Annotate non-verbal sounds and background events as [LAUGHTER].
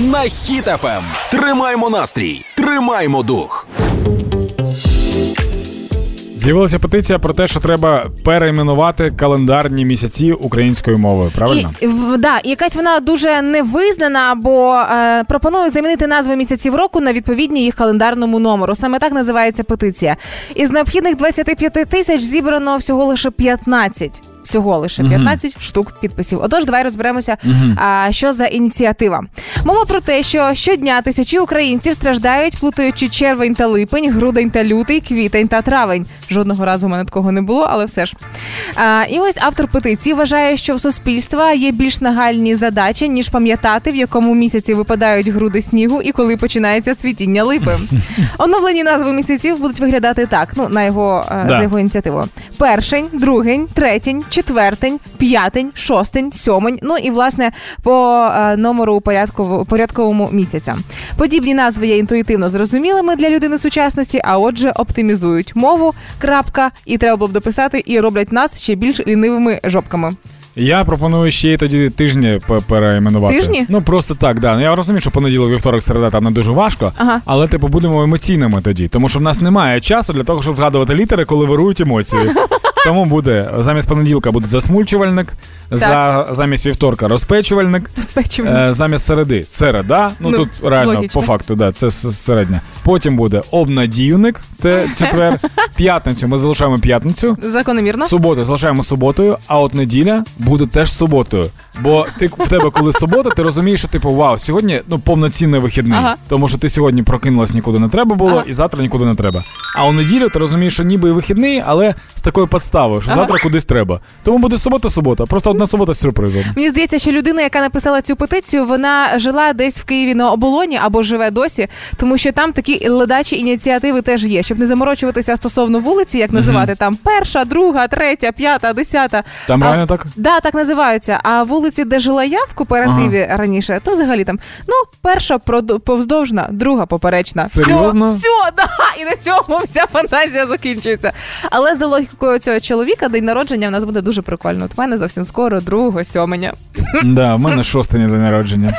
на Хіт ФМ. Тримаймо настрій, тримаймо дух. З'явилася петиція про те, що треба перейменувати календарні місяці українською мовою. Правильно? І, в- да, і якась вона дуже невизнана, бо е, пропонує замінити назви місяців року на відповідні їх календарному номеру. Саме так називається петиція. Із необхідних 25 тисяч зібрано всього лише 15. Всього лише 15 штук підписів. Отож, давай розберемося, а, що за ініціатива. Мова про те, що щодня тисячі українців страждають, плутаючи червень та липень, грудень та лютий, квітень та травень. Жодного разу в мене такого не було, але все ж. А, і ось автор петиції вважає, що в суспільства є більш нагальні задачі, ніж пам'ятати, в якому місяці випадають груди снігу і коли починається цвітіння липи. [LAUGHS] Оновлені назви місяців будуть виглядати так. Ну на його е, Да. за його ініціативу: першень, другень, третень, четвертень, п'ятень, шостень, сьомень. Ну і власне по е, номеру порядково- порядковому місяця. Подібні назви є інтуїтивно зрозумілими для людини сучасності, а отже, оптимізують мову. Крапка, і треба було б дописати, і роблять нас ще більш лінивими жопками. Я пропоную ще й тоді тижні пе- перейменувати. Тижні? Ну просто так, да. Ну, Я розумію, що понеділок, вівторок, середа там не дуже важко, Ага. але типу будемо емоційними тоді, тому що в нас немає часу для того, щоб згадувати літери, коли вирують емоції. [LAUGHS] Тому буде замість понеділка буде засмульчувальник, за, замість вівторка розпечувальник, Розпечуємо. е, замість середи середа. Ну, Ну, тут реально логічно. по факту, да, це середня. Потім буде обнадіюник, це [LAUGHS] четвер. П'ятницю ми залишаємо п'ятницю. Закономірно. Суботу залишаємо суботою, а от неділя буде теж суботою. Бо ти в тебе, коли субота, ти розумієш, що типу вау, сьогодні ну повноцінний вихідний. Ага. Тому що ти сьогодні прокинулась нікуди не треба було, Ага. і завтра нікуди не треба. А у неділю ти розумієш, що ніби і вихідний, але з такою подставою, що Ага. завтра кудись треба. Тому буде субота-субота, просто одна субота з сюрпризом. Мені здається, що людина, яка написала цю петицію, вона жила десь в Києві на оболоні або живе досі, тому що там такі ледачі ініціативи теж є, щоб не заморочуватися стосовно вулиці, як називати там перша, друга, третя, п'ята, десята. Там А- реально так? Да, так називаються. А вулиці, де жила я в кооперативі раніше, то взагалі там ну перша продо- повздовжна, друга поперечна. Серйозно? Все, все, да, і на цьому вся фантазія закінчується. Але за логікою цього чоловіка, день народження в нас буде дуже прикольно. От в мене зовсім скоро, другого сьоменя. Да, в мене шостий день народження.